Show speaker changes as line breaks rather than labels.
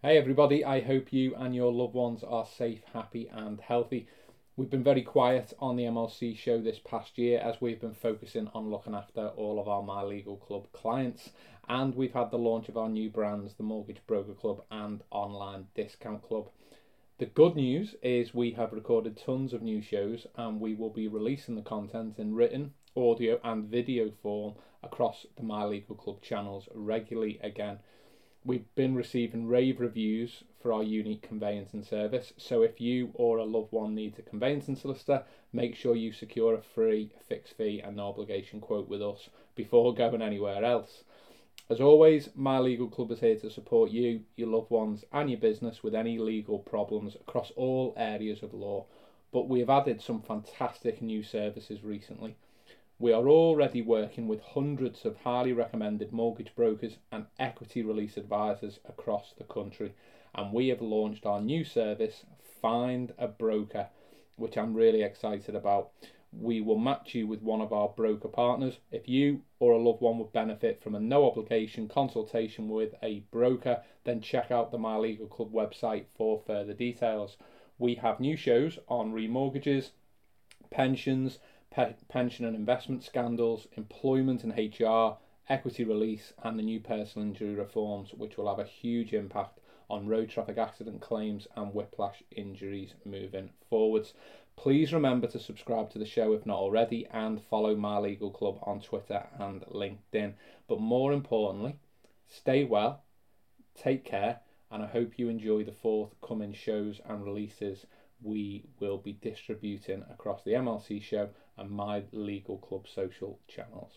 Hey everybody, I hope you and your loved ones are safe, happy, and healthy. We've been very quiet on the MLC show this past year as we've been focusing on looking after all of our My Legal Club clients, and we've had the launch of our new brands, the Mortgage Broker Club and Online Discount Club. The good news is we have recorded tons of new shows and we will be releasing the content in written, audio, and video form across the My Legal Club channels regularly again. We've been receiving rave reviews for our unique conveyancing service. So if you or a loved one needs a conveyancing solicitor, make sure you secure a free fixed fee and no obligation quote with us before going anywhere else. As always, My Legal Club is here to support you, your loved ones, and your business with any legal problems across all areas of law. But we have added some fantastic new services recently. We are already working with hundreds of highly recommended mortgage brokers and equity release advisors across the country, and we have launched our new service, Find a Broker, which I'm really excited about. We will match you with one of our broker partners. If you or a loved one would benefit from a no obligation consultation with a broker, then check out the My Legal Club website for further details. We have new shows on remortgages, pensions, pe- pension and investment scandals, employment and HR, equity release, and the new personal injury reforms, which will have a huge impact on road traffic accident claims and whiplash injuries moving forwards. Please remember to subscribe to the show if not already and follow My Legal Club on Twitter and LinkedIn. But more importantly, stay well, take care, and I hope you enjoy the forthcoming shows and releases we will be distributing across the MLC show and my legal club social channels.